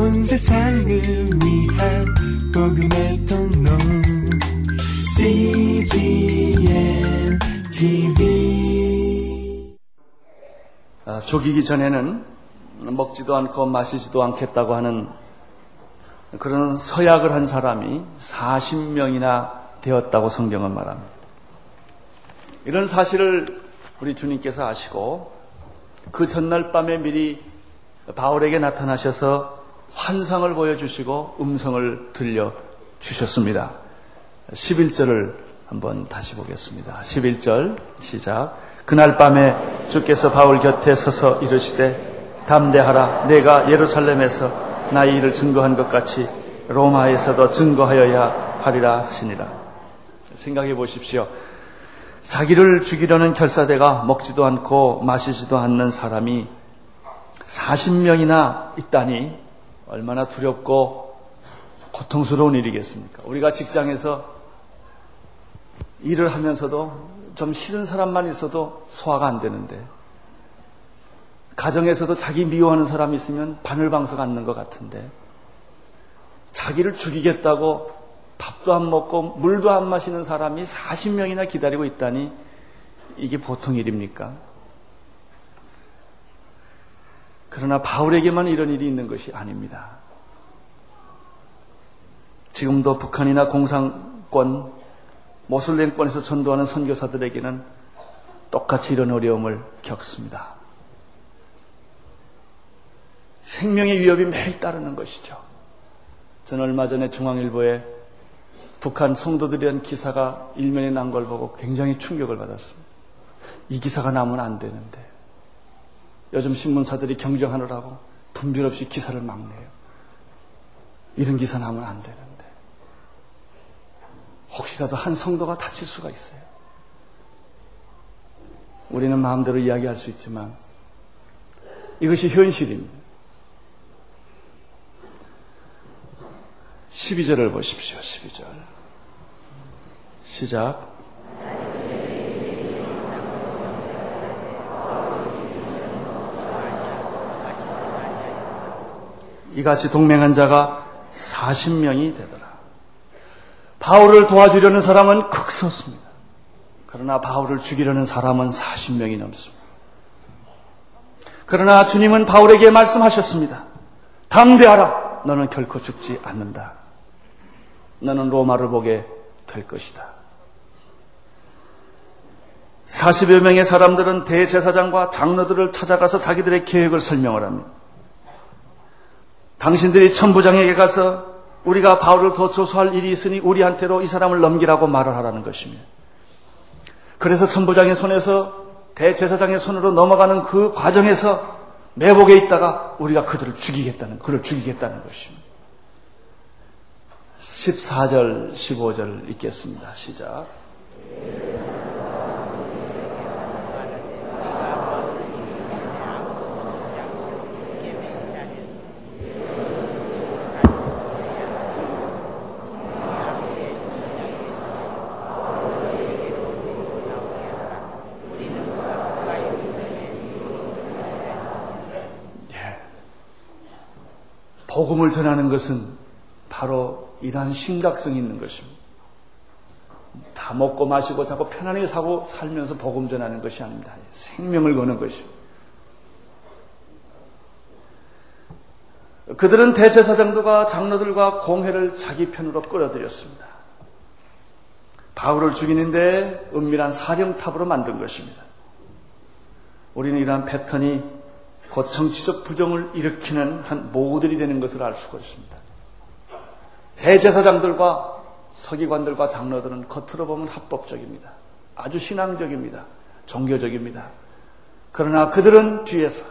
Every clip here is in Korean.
온 세상을 위한 복음의 통로 CGM TV 아, 죽이기 전에는 먹지도 않고 마시지도 않겠다고 하는 그런 서약을 한 사람이 40명이나 되었다고 성경은 말합니다. 이런 사실을 우리 주님께서 아시고 그 전날 밤에 미리 바울에게 나타나셔서 환상을 보여주시고 음성을 들려 주셨습니다. 11절을 한번 다시 보겠습니다. 11절 시작. 그날 밤에 주께서 바울 곁에 서서 이르시되 담대하라 내가 예루살렘에서 나의 일을 증거한 것 같이 로마에서도 증거하여야 하리라 하시니라. 생각해 보십시오. 자기를 죽이려는 결사대가 먹지도 않고 마시지도 않는 사람이 40명이나 있다니 얼마나 두렵고 고통스러운 일이겠습니까? 우리가 직장에서 일을 하면서도 좀 싫은 사람만 있어도 소화가 안 되는데 가정에서도 자기 미워하는 사람이 있으면 바늘방석 앉는 것 같은데 자기를 죽이겠다고 밥도 안 먹고 물도 안 마시는 사람이 40명이나 기다리고 있다니 이게 보통 일입니까? 그러나 바울에게만 이런 일이 있는 것이 아닙니다. 지금도 북한이나 공산권, 모슬렘권에서 전도하는 선교사들에게는 똑같이 이런 어려움을 겪습니다. 생명의 위협이 매일 따르는 것이죠. 저는 얼마 전에 중앙일보에 북한 성도들에 대한 기사가 일면에 난 걸 보고 굉장히 충격을 받았습니다. 이 기사가 나면 안 되는데 요즘 신문사들이 경쟁하느라고 분별 없이 기사를 막 내요. 이런 기사 나면 안 되는데. 혹시라도 한 성도가 다칠 수가 있어요. 우리는 마음대로 이야기할 수 있지만 이것이 현실입니다. 12절을 보십시오. 12절. 시작. 이같이 동맹한 자가 40명이 되더라. 바울을 도와주려는 사람은 극소수입니다. 그러나 바울을 죽이려는 사람은 40명이 넘습니다. 그러나 주님은 바울에게 말씀하셨습니다. 담대하라. 너는 결코 죽지 않는다. 너는 로마를 보게 될 것이다. 40여 명의 사람들은 대제사장과 장로들을 찾아가서 자기들의 계획을 설명을 합니다. 당신들이 천부장에게 가서 우리가 바울을 더 조소할 일이 있으니 우리한테로 이 사람을 넘기라고 말을 하라는 것입니다. 그래서 천부장의 손에서 대제사장의 손으로 넘어가는 그 과정에서 매복에 있다가 우리가 그들을 죽이겠다는, 그를 죽이겠다는 것입니다. 14절, 15절 읽겠습니다. 시작. 복음을 전하는 것은 바로 이러한 심각성이 있는 것입니다. 다 먹고 마시고 자꾸 편안하게 사고 살면서 복음 전하는 것이 아닙니다. 생명을 거는 것입니다. 그들은 대제사장들과 장로들과 공회를 자기 편으로 끌어들였습니다. 바울을 죽이는데 은밀한 사령탑으로 만든 것입니다. 우리는 이러한 패턴이 곧 정치적 부정을 일으키는 한 모델이 되는 것을 알 수가 있습니다. 대제사장들과 서기관들과 장로들은 겉으로 보면 합법적입니다. 아주 신앙적입니다. 종교적입니다. 그러나 그들은 뒤에서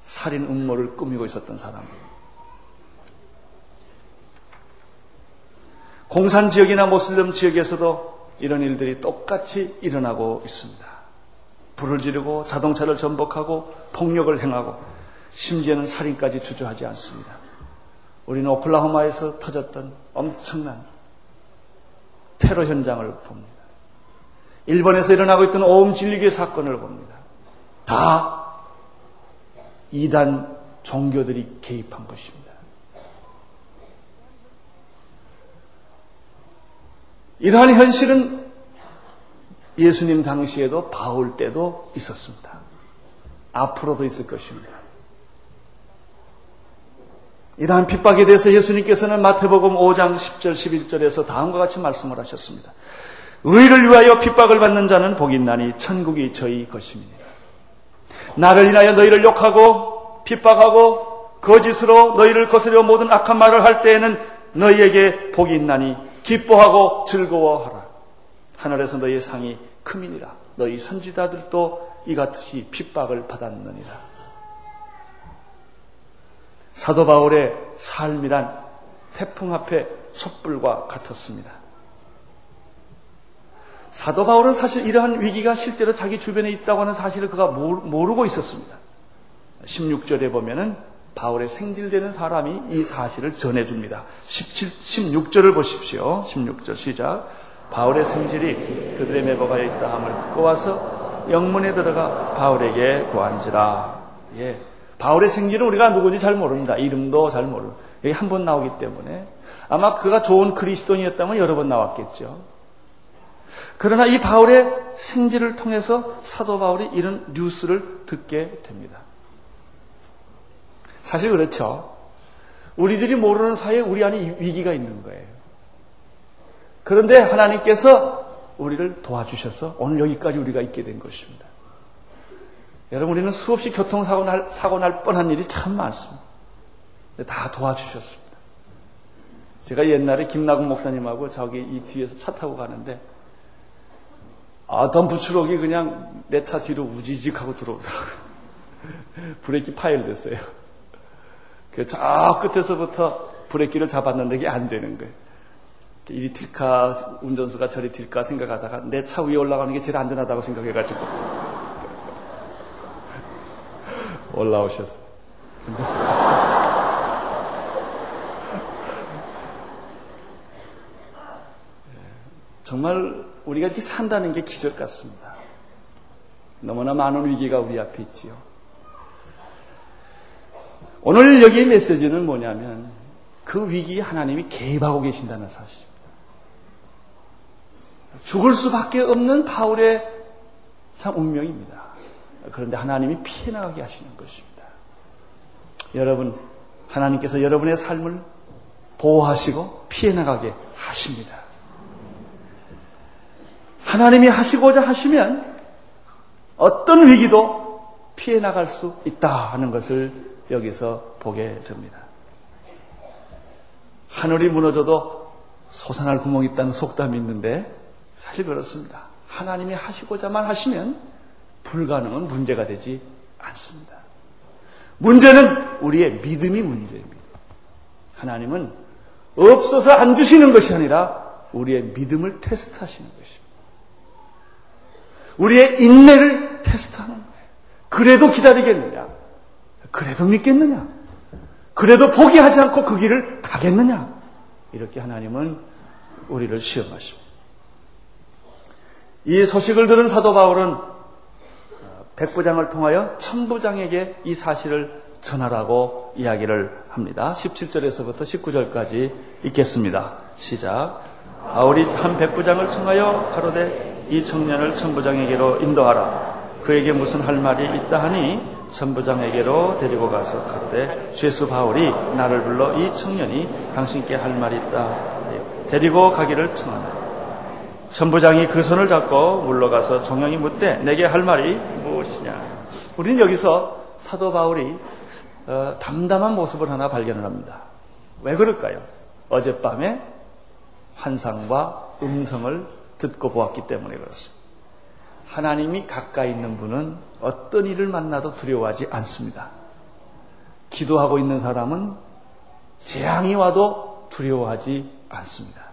살인 음모를 꾸미고 있었던 사람입니다. 공산 지역이나 모슬렘 지역에서도 이런 일들이 똑같이 일어나고 있습니다. 불을 지르고 자동차를 전복하고 폭력을 행하고 심지어는 살인까지 주저하지 않습니다. 우리는 오클라호마에서 터졌던 엄청난 테러 현장을 봅니다. 일본에서 일어나고 있던 오음 진리계 사건을 봅니다. 다 이단 종교들이 개입한 것입니다. 이러한 현실은 예수님 당시에도 바울 때도 있었습니다. 앞으로도 있을 것입니다. 이러한 핍박에 대해서 예수님께서는 마태복음 5장 10절 11절에서 다음과 같이 말씀을 하셨습니다. 의를 위하여 핍박을 받는 자는 복이 있나니 천국이 저희 것입니다. 나를 인하여 너희를 욕하고 핍박하고 거짓으로 너희를 거스려 모든 악한 말을 할 때에는 너희에게 복이 있나니 기뻐하고 즐거워하라. 하늘에서 너희의 상이 크민이라. 너희 선지자들도 이같이 핍박을 받았느니라. 사도 바울의 삶이란 태풍 앞에 촛불과 같았습니다. 사도 바울은 사실 이러한 위기가 실제로 자기 주변에 있다고 하는 사실을 그가 모르고 있었습니다. 16절에 보면은 바울의 생질되는 사람이 이 사실을 전해줍니다. 17, 16절을 보십시오. 16절 시작. 바울의 생질이 그들의 매복하여 있다 함을 듣고 와서 영문에 들어가 바울에게 구한지라. 예. 바울의 생기는 우리가 누군지 잘 모릅니다. 이름도 잘 모르고. 여기 한 번 나오기 때문에. 아마 그가 좋은 그리스도인이었다면 여러 번 나왔겠죠. 그러나 이 바울의 생지를 통해서 사도 바울이 이런 뉴스를 듣게 됩니다. 사실 그렇죠. 우리들이 모르는 사이에 우리 안에 위기가 있는 거예요. 그런데 하나님께서 우리를 도와주셔서 오늘 여기까지 우리가 있게 된 것입니다. 여러분, 우리는 수없이 교통사고 날, 사고 날 뻔한 일이 참 많습니다. 다 도와주셨습니다. 제가 옛날에 김나국 목사님하고 저기 이 뒤에서 차 타고 가는데, 아, 덤프트럭이 그냥 내 차 뒤로 우지직 하고 들어오더라고요. 브레이크 파일 됐어요. 그 저 끝에서부터 브레이크를 잡았는데 이게 안 되는 거예요. 이리 튈까, 운전수가 저리 튈까 생각하다가 내 차 위에 올라가는 게 제일 안전하다고 생각해가지고. 올라오셨어요. 정말 우리가 이렇게 산다는 게 기적 같습니다. 너무나 많은 위기가 우리 앞에 있지요. 오늘 여기의 메시지는 뭐냐면 그 위기에 하나님이 개입하고 계신다는 사실입니다. 죽을 수밖에 없는 바울의 참 운명입니다. 그런데 하나님이 피해 나가게 하시는 것입니다. 여러분, 하나님께서 여러분의 삶을 보호하시고 피해 나가게 하십니다. 하나님이 하시고자 하시면 어떤 위기도 피해 나갈 수 있다 하는 것을 여기서 보게 됩니다. 하늘이 무너져도 솟아날 구멍이 있다는 속담이 있는데 사실 그렇습니다. 하나님이 하시고자만 하시면 불가능은 문제가 되지 않습니다. 문제는 우리의 믿음이 문제입니다. 하나님은 없어서 안 주시는 것이 아니라 우리의 믿음을 테스트하시는 것입니다. 우리의 인내를 테스트하는 거예요. 그래도 기다리겠느냐? 그래도 믿겠느냐? 그래도 포기하지 않고 그 길을 가겠느냐? 이렇게 하나님은 우리를 시험하십니다. 이 소식을 들은 사도 바울은 백부장을 통하여 천부장에게 이 사실을 전하라고 이야기를 합니다. 17절에서부터 19절까지 읽겠습니다. 시작. 아우리 한 백부장을 청하여 가로되 이 청년을 천부장에게로 인도하라. 그에게 무슨 할 말이 있다 하니 천부장에게로 데리고 가서 가로되 죄수 바울이 나를 불러 이 청년이 당신께 할 말이 있다. 데리고 가기를 청하나. 천부장이 그 손을 잡고 물러가서 종영이 묻되 내게 할 말이 무엇이냐. 우리는 여기서 사도 바울이 어, 담담한 모습을 하나 발견을 합니다. 왜 그럴까요? 어젯밤에 환상과 음성을 듣고 보았기 때문에 그렇습니다. 하나님이 가까이 있는 분은 어떤 일을 만나도 두려워하지 않습니다. 기도하고 있는 사람은 재앙이 와도 두려워하지 않습니다.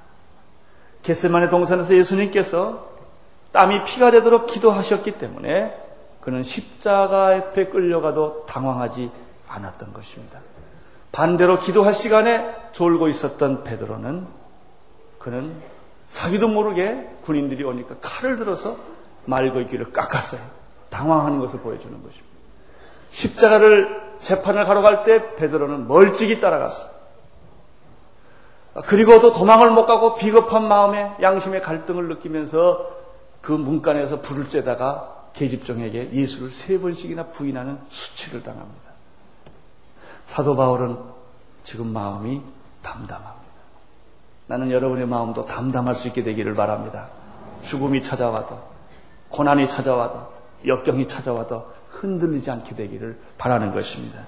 게스만의 동산에서 예수님께서 땀이 피가 되도록 기도하셨기 때문에 그는 십자가 앞에 끌려가도 당황하지 않았던 것입니다. 반대로 기도할 시간에 졸고 있었던 베드로는 그는 자기도 모르게 군인들이 오니까 칼을 들어서 말거기를 깎았어요. 당황하는 것을 보여주는 것입니다. 십자가를 재판을 가러 갈 때 베드로는 멀찍이 따라갔어요. 그리고도 도망을 못 가고 비겁한 마음에 양심의 갈등을 느끼면서 그 문간에서 불을 쬐다가 계집종에게 예수를 세 번씩이나 부인하는 수치를 당합니다. 사도 바울은 지금 마음이 담담합니다. 나는 여러분의 마음도 담담할 수 있게 되기를 바랍니다. 죽음이 찾아와도, 고난이 찾아와도, 역경이 찾아와도 흔들리지 않게 되기를 바라는 것입니다.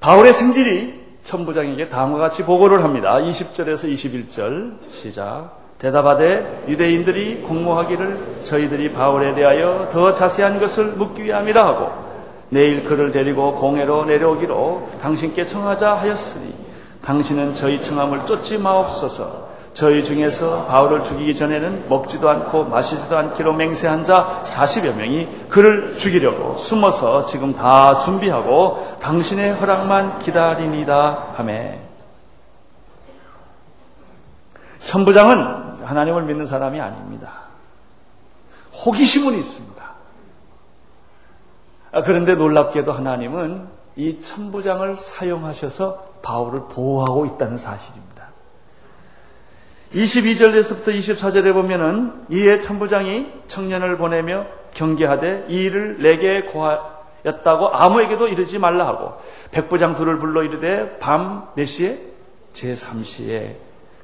바울의 생질이 천부장에게 다음과 같이 보고를 합니다. 20절에서 21절 시작. 대답하되 유대인들이 공모하기를 저희들이 바울에 대하여 더 자세한 것을 묻기 위함이라 하고 내일 그를 데리고 공회로 내려오기로 당신께 청하자 하였으니 당신은 저희 청함을 쫓지 마옵소서 저희 중에서 바울을 죽이기 전에는 먹지도 않고 마시지도 않기로 맹세한 자 40여 명이 그를 죽이려고 숨어서 지금 다 준비하고 당신의 허락만 기다리니다 하매 천부장은 하나님을 믿는 사람이 아닙니다. 호기심은 있습니다. 아, 그런데 놀랍게도 하나님은 이 천부장을 사용하셔서 바울을 보호하고 있다는 사실입니다. 22절에서부터 24절에 보면은 이에 천부장이 청년을 보내며 경계하되 이 일을 내게 고하였다고 아무에게도 이르지 말라 하고 백부장 둘을 불러 이르되 밤 몇 시에? 제3시에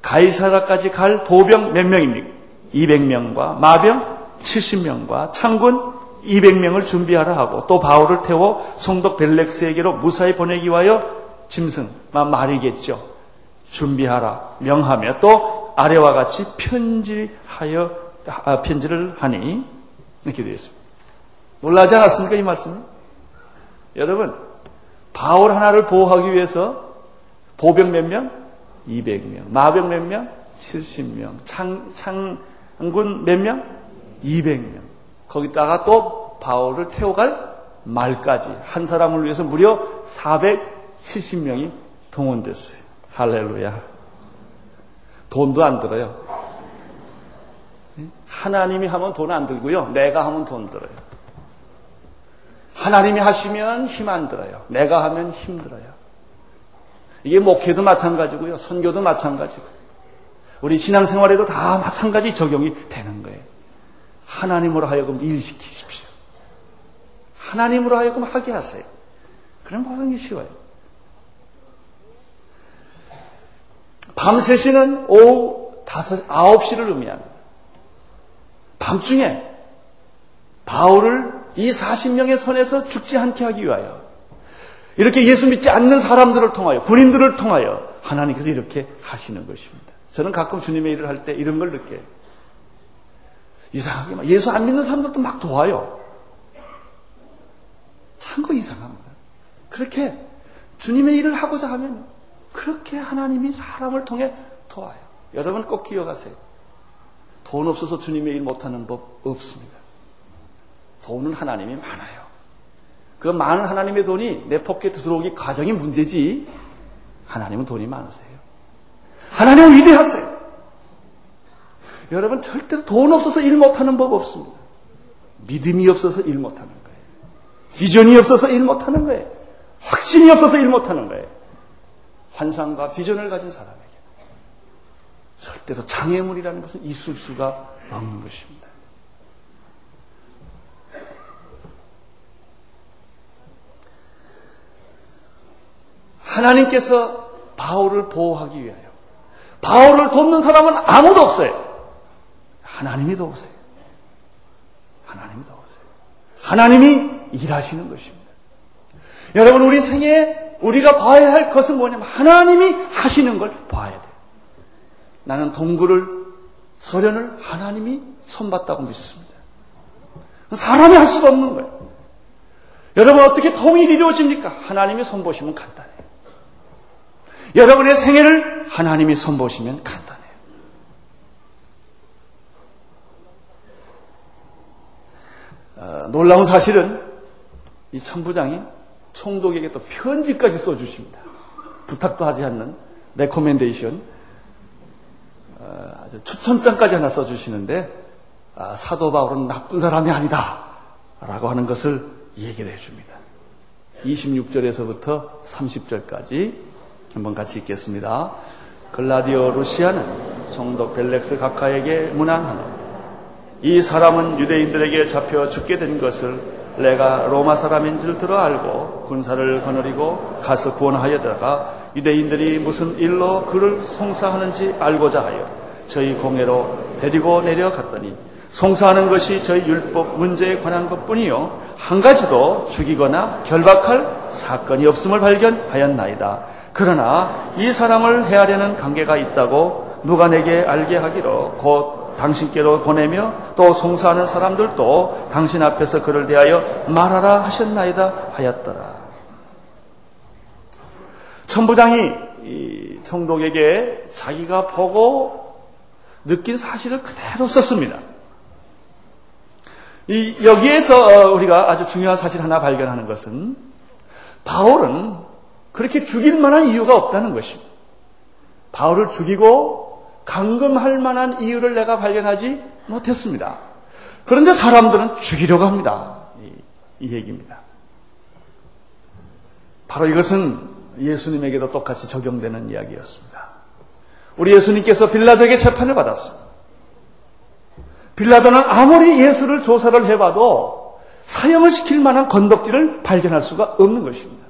가이사라까지 갈 보병 몇 명입니까? 200명과 마병 70명과 창군 200명을 준비하라 하고 또 바울을 태워 송독 벨렉스에게로 무사히 보내기 위하여 짐승, 말이겠죠. 준비하라 명하며 또 아래와 같이 편지하여 아, 편지를 하니 이렇게 되어 있습니다. 놀라지 않았습니까 이 말씀? 여러분 바울 하나를 보호하기 위해서 보병 몇 명? 200명. 마병 몇 명? 70명. 창, 창군 몇 명? 200명. 거기다가 또 바울을 태워갈 말까지 한 사람을 위해서 무려 470명이 동원됐어요. 할렐루야. 돈도 안 들어요. 하나님이 하면 돈 안 들고요. 내가 하면 돈 들어요. 하나님이 하시면 힘 안 들어요. 내가 하면 힘들어요. 이게 목회도 마찬가지고요. 선교도 마찬가지고. 우리 신앙생활에도 다 마찬가지 적용이 되는 거예요. 하나님으로 하여금 일시키십시오. 하나님으로 하여금 하게 하세요. 그럼 모든 게 쉬워요. 밤 3시는 오후 5, 9시를 의미합니다. 밤중에 바울을 이 40명의 손에서 죽지 않게 하기 위하여 이렇게 예수 믿지 않는 사람들을 통하여 군인들을 통하여 하나님께서 이렇게 하시는 것입니다. 저는 가끔 주님의 일을 할 때 이런 걸 느껴요. 이상하게 막 예수 안 믿는 사람들도 막 도와요. 참 거 이상합니다. 그렇게 주님의 일을 하고자 하면 그렇게 하나님이 사람을 통해 도와요. 여러분 꼭 기억하세요. 돈 없어서 주님의 일 못하는 법 없습니다. 돈은 하나님이 많아요. 그 많은 하나님의 돈이 내 포켓에 들어오기 과정이 문제지 하나님은 돈이 많으세요. 하나님은 위대하세요. 여러분 절대로 돈 없어서 일 못하는 법 없습니다. 믿음이 없어서 일 못하는 거예요. 비전이 없어서 일 못하는 거예요. 확신이 없어서 일 못하는 거예요. 환상과 비전을 가진 사람에게 절대로 장애물이라는 것은 있을 수가 없는 것입니다. 하나님께서 바울을 보호하기 위하여 바울을 돕는 사람은 아무도 없어요. 하나님이 도우세요. 하나님이 도우세요. 하나님이 일하시는 것입니다. 여러분 우리 생에 우리가 봐야 할 것은 뭐냐면 하나님이 하시는 걸 봐야 돼요. 나는 동굴을 소련을 하나님이 손봤다고 믿습니다. 사람이 할 수가 없는 거예요. 여러분 어떻게 통일이 이루어집니까? 하나님이 손보시면 간단해요. 여러분의 생애를 하나님이 손보시면 간단해요. 어, 놀라운 사실은 이 천부장이 총독에게 또 편지까지 써주십니다. 부탁도 하지 않는 recommendation 어, 아주 추천장까지 하나 써주시는데 아, 사도 바울은 나쁜 사람이 아니다 라고 하는 것을 얘기를 해줍니다. 26절에서부터 30절까지 한번 같이 읽겠습니다. 글라우디오 루시아는 총독 벨릭스 각하에게 문안하노. 이 사람은 유대인들에게 잡혀 죽게 된 것을 내가 로마 사람인 줄 들어 알고 군사를 거느리고 가서 구원하여다가 유대인들이 무슨 일로 그를 송사하는지 알고자 하여 저희 공회로 데리고 내려갔더니 송사하는 것이 저희 율법 문제에 관한 것 뿐이요. 한 가지도 죽이거나 결박할 사건이 없음을 발견하였나이다. 그러나 이 사람을 해하려는 관계가 있다고 누가 내게 알게 하기로 곧 당신께로 보내며 또 송사하는 사람들도 당신 앞에서 그를 대하여 말하라 하셨나이다 하였더라. 천부장이 이 총독에게 자기가 보고 느낀 사실을 그대로 썼습니다. 이 여기에서 어, 우리가 아주 중요한 사실 하나 발견하는 것은 바울은 그렇게 죽일 만한 이유가 없다는 것입니다. 바울을 죽이고 감금할 만한 이유를 내가 발견하지 못했습니다. 그런데 사람들은 죽이려고 합니다. 이, 이 얘기입니다. 바로 이것은 예수님에게도 똑같이 적용되는 이야기였습니다. 우리 예수님께서 빌라도에게 재판을 받았습니다. 빌라도는 아무리 예수를 조사를 해봐도 사형을 시킬 만한 건덕지를 발견할 수가 없는 것입니다.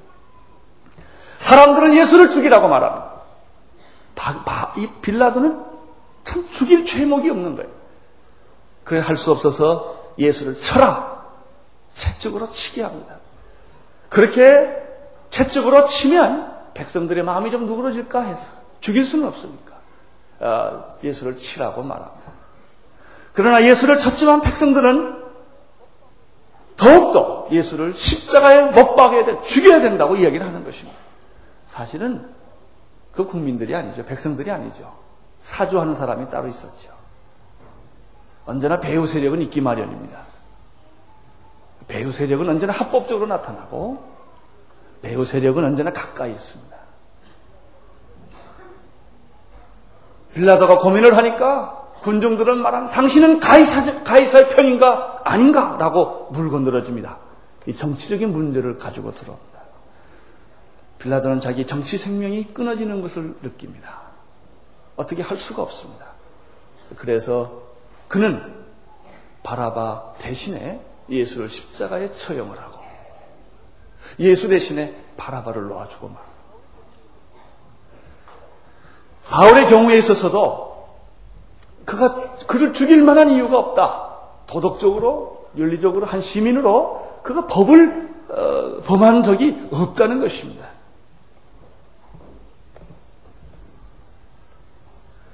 사람들은 예수를 죽이라고 말합니다. 바, 바, 이 빌라도는 참 죽일 죄목이 없는 거예요. 그래 할 수 없어서 예수를 쳐라! 채찍으로 치게 합니다. 그렇게 채찍으로 치면 백성들의 마음이 좀 누그러질까 해서 죽일 수는 없으니까 어, 예수를 치라고 말합니다. 그러나 예수를 쳤지만 백성들은 더욱더 예수를 십자가에 못 박아야 돼, 죽여야 된다고 이야기를 하는 것입니다. 사실은 그 국민들이 아니죠. 백성들이 아니죠. 사주하는 사람이 따로 있었죠. 언제나 배후 세력은 있기 마련입니다. 배후 세력은 언제나 합법적으로 나타나고 배후 세력은 언제나 가까이 있습니다. 빌라도가 고민을 하니까 군중들은 말하는 당신은 가이사, 가이사의 편인가 아닌가? 라고 물건들어집니다. 이 정치적인 문제를 가지고 들어옵니다. 빌라도는 자기 정치 생명이 끊어지는 것을 느낍니다. 어떻게 할 수가 없습니다. 그래서 그는 바라바 대신에 예수를 십자가에 처형을 하고 예수 대신에 바라바를 놓아주고 말. 바울의 경우에 있어서도 그가 그를 죽일 만한 이유가 없다. 도덕적으로 윤리적으로 한 시민으로 그가 법을 어, 범한 적이 없다는 것입니다.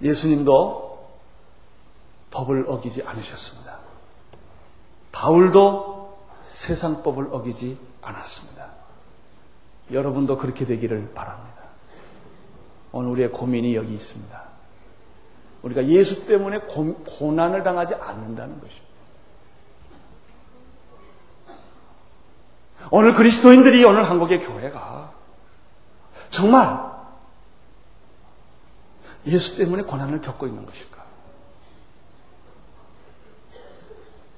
예수님도 법을 어기지 않으셨습니다. 바울도 세상법을 어기지 않았습니다. 여러분도 그렇게 되기를 바랍니다. 오늘 우리의 고민이 여기 있습니다. 우리가 예수 때문에 고, 난을 당하지 않는다는 것입니다. 오늘 그리스도인들이 오늘 한국의 교회가 정말 예수 때문에 고난을 겪고 있는 것일까?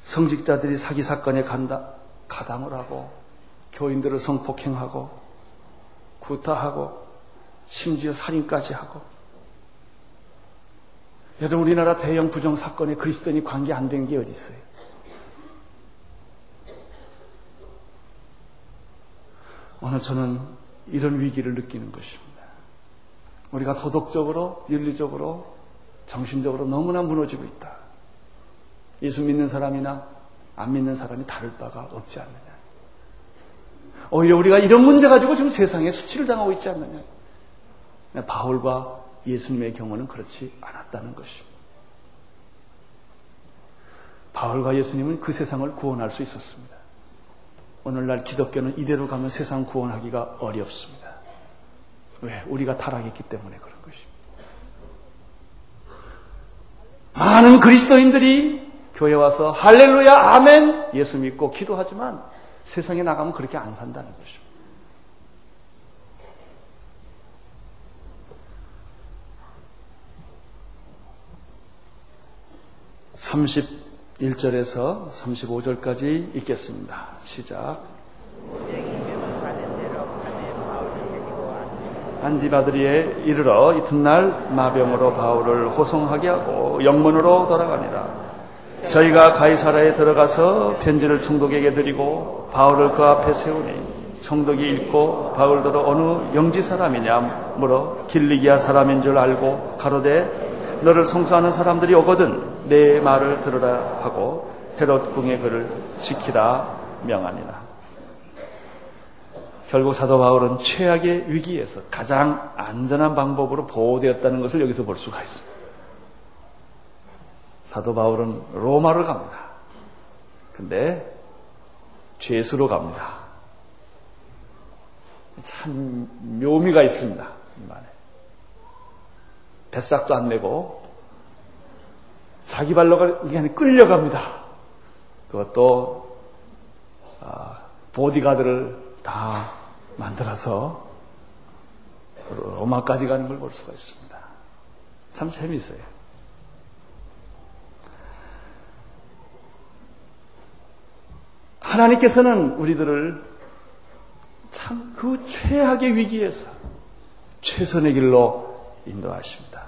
성직자들이 사기 사건에 간다, 가담을 하고 교인들을 성폭행하고 구타하고 심지어 살인까지 하고 여러분 우리나라 대형 부정 사건에 그리스도인이 관계 안 된 게 어디 있어요? 오늘 저는 이런 위기를 느끼는 것입니다. 우리가 도덕적으로, 윤리적으로, 정신적으로 너무나 무너지고 있다. 예수 믿는 사람이나 안 믿는 사람이 다를 바가 없지 않느냐. 오히려 우리가 이런 문제 가지고 지금 세상에 수치를 당하고 있지 않느냐. 바울과 예수님의 경우는 그렇지 않았다는 것입니다. 바울과 예수님은 그 세상을 구원할 수 있었습니다. 오늘날 기독교는 이대로 가면 세상 구원하기가 어렵습니다. 왜? 우리가 타락했기 때문에 그런 것입니다. 많은 그리스도인들이 교회 와서 할렐루야, 아멘, 예수 믿고 기도하지만 세상에 나가면 그렇게 안 산다는 것입니다. 31절에서 35절까지 읽겠습니다. 시작. 안디바드리에 이르러 이튿날 마병으로 바울을 호송하게 하고 영문으로 돌아가니라. 저희가 가이사라에 들어가서 편지를 총독에게 드리고 바울을 그 앞에 세우니 총독이 읽고 바울더러 어느 영지 사람이냐 물어 길리기아 사람인 줄 알고 가로되 너를 송수하는 사람들이 오거든 내 말을 들으라 하고 헤롯 궁의 글을 지키라 명하니라. 결국 사도 바울은 최악의 위기에서 가장 안전한 방법으로 보호되었다는 것을 여기서 볼 수가 있습니다. 사도 바울은 로마를 갑니다. 근데 죄수로 갑니다. 참 묘미가 있습니다. 이 말에. 뱃삭도 안 내고 자기 발로 그냥 끌려갑니다. 그것도 아, 보디가드를 다 만들어서 로마까지 가는 걸 볼 수가 있습니다. 참 재미있어요. 하나님께서는 우리들을 참 그 최악의 위기에서 최선의 길로 인도하십니다.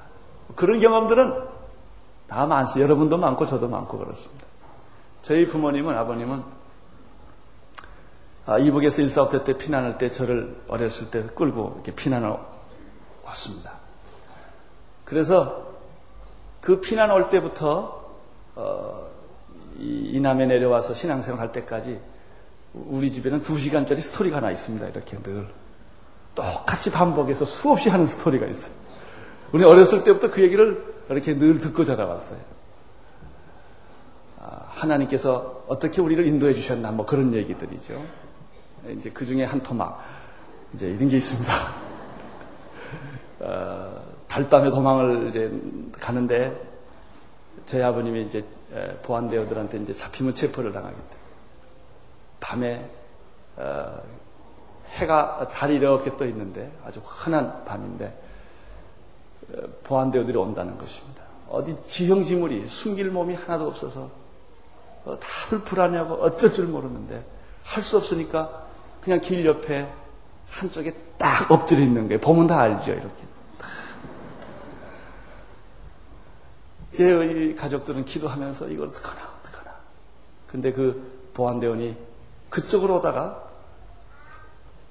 그런 경험들은 다 많습니다. 여러분도 많고 저도 많고 그렇습니다. 저희 부모님은 아버님은 아, 이북에서 일사업대 때 피난할 때 저를 어렸을 때 끌고 이렇게 피난을 왔습니다. 그래서 그 피난 올 때부터 어, 이, 남에 내려와서 신앙생활 할 때까지 우리 집에는 두 시간짜리 스토리가 하나 있습니다. 이렇게 늘 똑같이 반복해서 수없이 하는 스토리가 있어요. 우리 어렸을 때부터 그 얘기를 이렇게 늘 듣고 자라왔어요. 아, 하나님께서 어떻게 우리를 인도해 주셨나 뭐 그런 얘기들이죠. 이제 그 중에 한 토막 이제 이런 게 있습니다. 어, 달밤에 도망을 이제 가는데 저희 아버님이 이제 보안대원들한테 이제 잡히면 체포를 당하겠다. 밤에 어, 해가 달이 이렇게 떠 있는데 아주 환한 밤인데 어, 보안대원들이 온다는 것입니다. 어디 지형지물이 숨길 몸이 하나도 없어서 어, 다들 불안해하고 어쩔 줄 모르는데 할 수 없으니까 그냥 길 옆에 한쪽에 딱 엎드려 있는 거예요. 보면 다 알죠, 이렇게. 예, 가족들은 기도하면서 이걸 어떡하나, 어떡하나. 근데 그 보안대원이 그쪽으로 오다가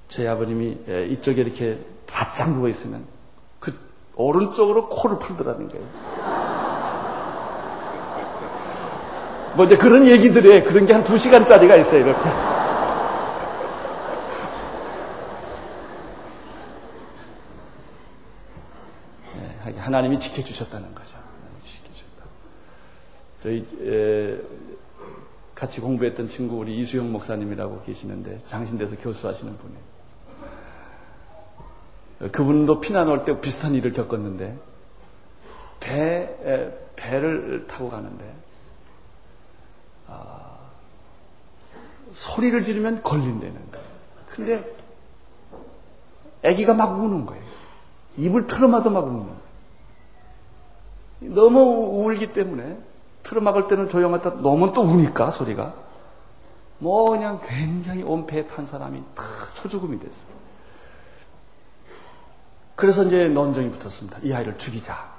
제 아버님이 예, 이쪽에 이렇게 바짝 누워 있으면 그 오른쪽으로 코를 풀더라는 거예요. 뭐 이제 그런 얘기들에 그런 게 한 두 시간짜리가 있어요, 이렇게. 하나님이 지켜주셨다는 거죠. 지켜주셨다. 저희 에, 같이 공부했던 친구 우리 이수영 목사님이라고 계시는데 장신대에서 교수하시는 분이에요. 그분도 피난 올 때 비슷한 일을 겪었는데 배 에, 배를 타고 가는데 아, 소리를 지르면 걸린다는 거예요. 근데 아기가 막 우는 거예요. 입을 틀어마도 막 우는 거예요. 너무 울기 때문에 틀어막을 때는 조용하다 너무 또 우니까 소리가 뭐 그냥 굉장히 온 배에 탄 사람이 다 초죽음이 됐어요. 그래서 이제 논쟁이 붙었습니다. 이 아이를 죽이자.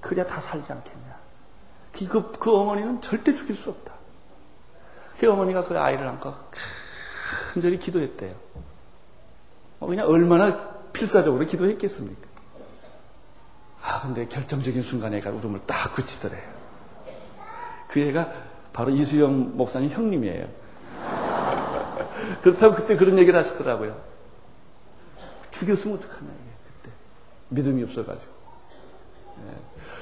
그래야 다 살지 않겠냐. 그, 그 어머니는 절대 죽일 수 없다. 그 어머니가 그 아이를 안고 간절히 기도했대요. 뭐 그냥 얼마나 필사적으로 기도했겠습니까? 아, 근데 결정적인 순간에 애가 울음을 딱 그치더래요. 그 애가 바로 이수영 목사님 형님이에요. 그렇다고 그때 그런 얘기를 하시더라고요. 죽였으면 어떡하냐, 이게, 그때. 믿음이 없어가지고. 네.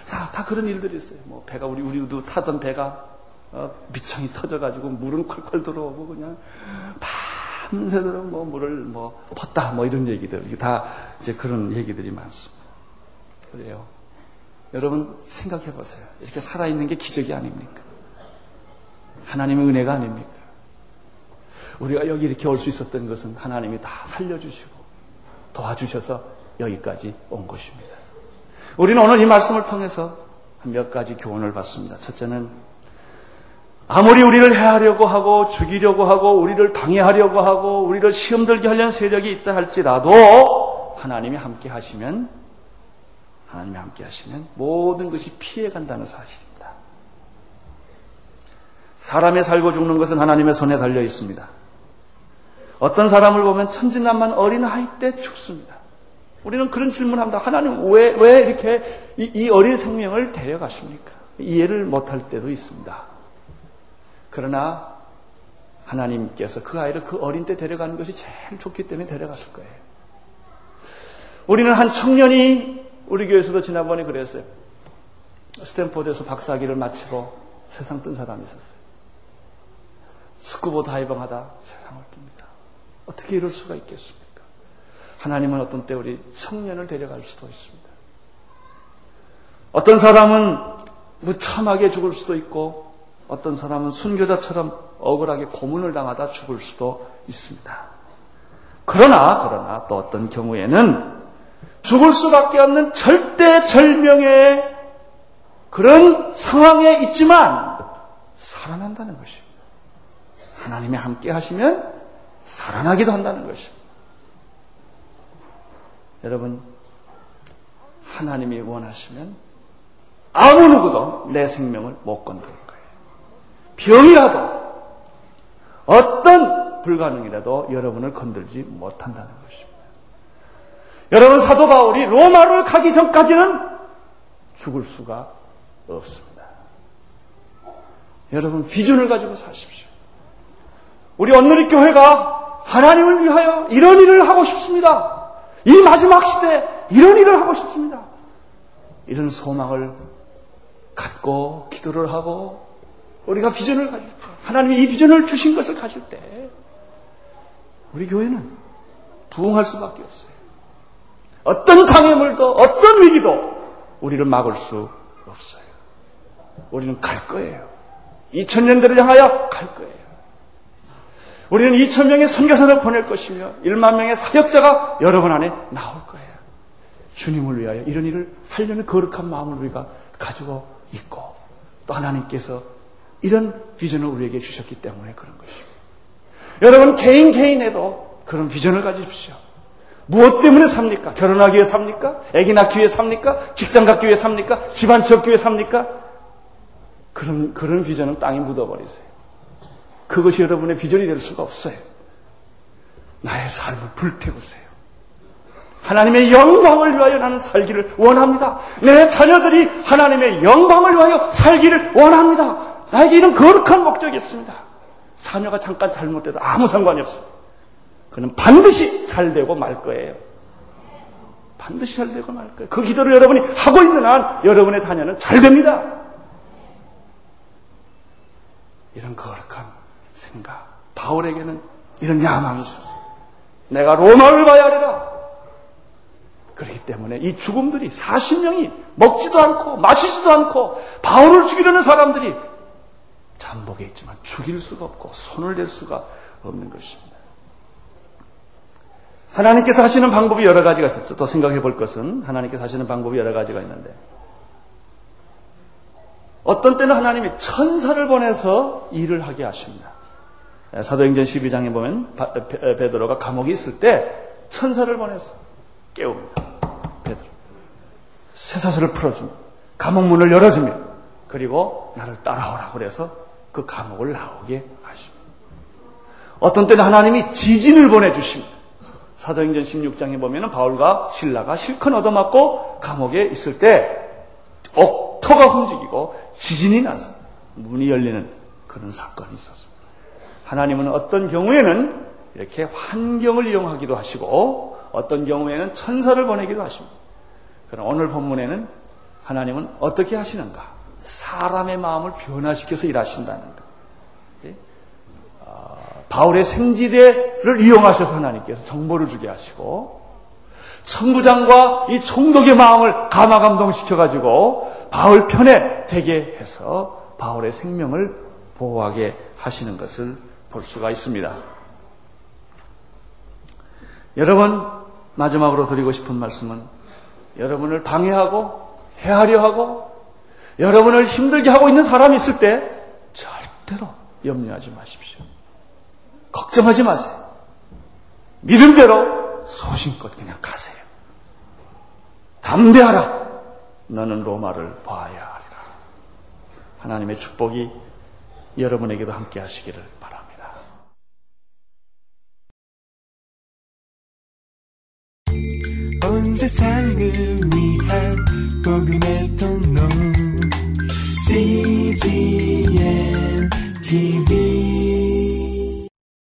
자, 다 그런 일들이 있어요. 뭐, 배가, 우리, 우리도 타던 배가, 어, 미창이 터져가지고 물은 콸콸 들어오고 그냥 밤새도록 뭐 물을 뭐 펐다 뭐 이런 얘기들. 다 이제 그런 얘기들이 많습니다. 그래요. 여러분 생각해 보세요. 이렇게 살아있는 게 기적이 아닙니까? 하나님의 은혜가 아닙니까? 우리가 여기 이렇게 올 수 있었던 것은 하나님이 다 살려주시고 도와주셔서 여기까지 온 것입니다. 우리는 오늘 이 말씀을 통해서 몇 가지 교훈을 받습니다. 첫째는 아무리 우리를 해하려고 하고 죽이려고 하고 우리를 방해하려고 하고 우리를 시험 들게 하려는 세력이 있다 할지라도 하나님이 함께 하시면 하나님이 함께 하시면 모든 것이 피해 간다는 사실입니다. 사람의 살고 죽는 것은 하나님의 손에 달려 있습니다. 어떤 사람을 보면 천진난만 어린 아이 때 죽습니다. 우리는 그런 질문합니다. 하나님 왜, 왜 이렇게 이, 이 어린 생명을 데려가십니까? 이해를 못할 때도 있습니다. 그러나 하나님께서 그 아이를 그 어린 때 데려가는 것이 제일 좋기 때문에 데려갔을 거예요. 우리는 한 청년이 우리 교회에서도 지난번에 그랬어요. 스탠포드에서 박사학위를 마치고 세상 뜬 사람이 있었어요. 스쿠버 다이빙 하다 세상을 뜹니다. 어떻게 이럴 수가 있겠습니까? 하나님은 어떤 때 우리 청년을 데려갈 수도 있습니다. 어떤 사람은 무참하게 죽을 수도 있고 어떤 사람은 순교자처럼 억울하게 고문을 당하다 죽을 수도 있습니다. 그러나 그러나 또 어떤 경우에는 죽을 수밖에 없는 절대 절명의 그런 상황에 있지만 살아난다는 것입니다. 하나님이 함께 하시면 살아나기도 한다는 것입니다. 여러분, 하나님이 원하시면 아무 누구도 내 생명을 못 건들 거예요. 병이라도 어떤 불가능이라도 여러분을 건들지 못한다는 것입니다. 여러분 사도 바울이 로마를 가기 전까지는 죽을 수가 없습니다. 여러분 비전을 가지고 사십시오. 우리 언누리 교회가 하나님을 위하여 이런 일을 하고 싶습니다. 이 마지막 시대 이런 일을 하고 싶습니다. 이런 소망을 갖고 기도를 하고 우리가 비전을 가질 때 하나님이 이 비전을 주신 것을 가질 때 우리 교회는 부흥할 수밖에 없어요. 어떤 장애물도 어떤 위기도 우리를 막을 수 없어요. 우리는 갈 거예요. 2000년대를 향하여 갈 거예요. 우리는 2천명의 선교사를 보낼 것이며 1만 명의 사역자가 여러분 안에 나올 거예요. 주님을 위하여 이런 일을 하려는 거룩한 마음을 우리가 가지고 있고 또 하나님께서 이런 비전을 우리에게 주셨기 때문에 그런 것입니다. 여러분 개인 개인에도 그런 비전을 가지십시오. 무엇 때문에 삽니까? 결혼하기 위해 삽니까? 아기 낳기 위해 삽니까? 직장 갖기 위해 삽니까? 집안 지었기 위해 삽니까? 그런 그런 비전은 땅에 묻어버리세요. 그것이 여러분의 비전이 될 수가 없어요. 나의 삶을 불태우세요. 하나님의 영광을 위하여 나는 살기를 원합니다. 내 자녀들이 하나님의 영광을 위하여 살기를 원합니다. 나에게 이런 거룩한 목적이 있습니다. 자녀가 잠깐 잘못돼도 아무 상관이 없어요. 그는 반드시 잘 되고 말 거예요. 반드시 잘 되고 말 거예요. 그 기도를 여러분이 하고 있는 한 여러분의 자녀는 잘 됩니다. 이런 거룩한 생각. 바울에게는 이런 야망이 있었어요. 내가 로마를 가야 하리라. 그렇기 때문에 이 죽음들이 40명이 먹지도 않고 마시지도 않고 바울을 죽이려는 사람들이 잠복에 있지만 죽일 수가 없고 손을 댈 수가 없는 것입니다. 하나님께서 하시는 방법이 여러 가지가 있었죠. 또 생각해 볼 것은 하나님께서 하시는 방법이 여러 가지가 있는데 어떤 때는 하나님이 천사를 보내서 일을 하게 하십니다. 사도행전 12장에 보면 베드로가 감옥에 있을 때 천사를 보내서 깨웁니다. 베드로. 쇠사슬을 풀어주며 감옥 문을 열어주며 그리고 나를 따라오라고 그래서 그 감옥을 나오게 하십니다. 어떤 때는 하나님이 지진을 보내주십니다. 사도행전 16장에 보면 바울과 신라가 실컷 얻어맞고 감옥에 있을 때 옥토가 움직이고 지진이 나서 문이 열리는 그런 사건이 있었습니다. 하나님은 어떤 경우에는 이렇게 환경을 이용하기도 하시고 어떤 경우에는 천사를 보내기도 하십니다. 그럼 오늘 본문에는 하나님은 어떻게 하시는가? 사람의 마음을 변화시켜서 일하신다는 것. 바울의 생지대를 이용하셔서 하나님께서 정보를 주게 하시고 천부장과 이 총독의 마음을 감화 감동시켜 가지고 바울 편에 되게 해서 바울의 생명을 보호하게 하시는 것을 볼 수가 있습니다. 여러분, 마지막으로 드리고 싶은 말씀은 여러분을 방해하고 해하려 하고 여러분을 힘들게 하고 있는 사람이 있을 때 절대로 염려하지 마십시오. 걱정하지 마세요. 믿음대로 소신껏 그냥 가세요. 담대하라. 너는 로마를 봐야 하리라. 하나님의 축복이 여러분에게도 함께 하시기를 바랍니다. 온 세상을 위한 복음의 통로 CGM TV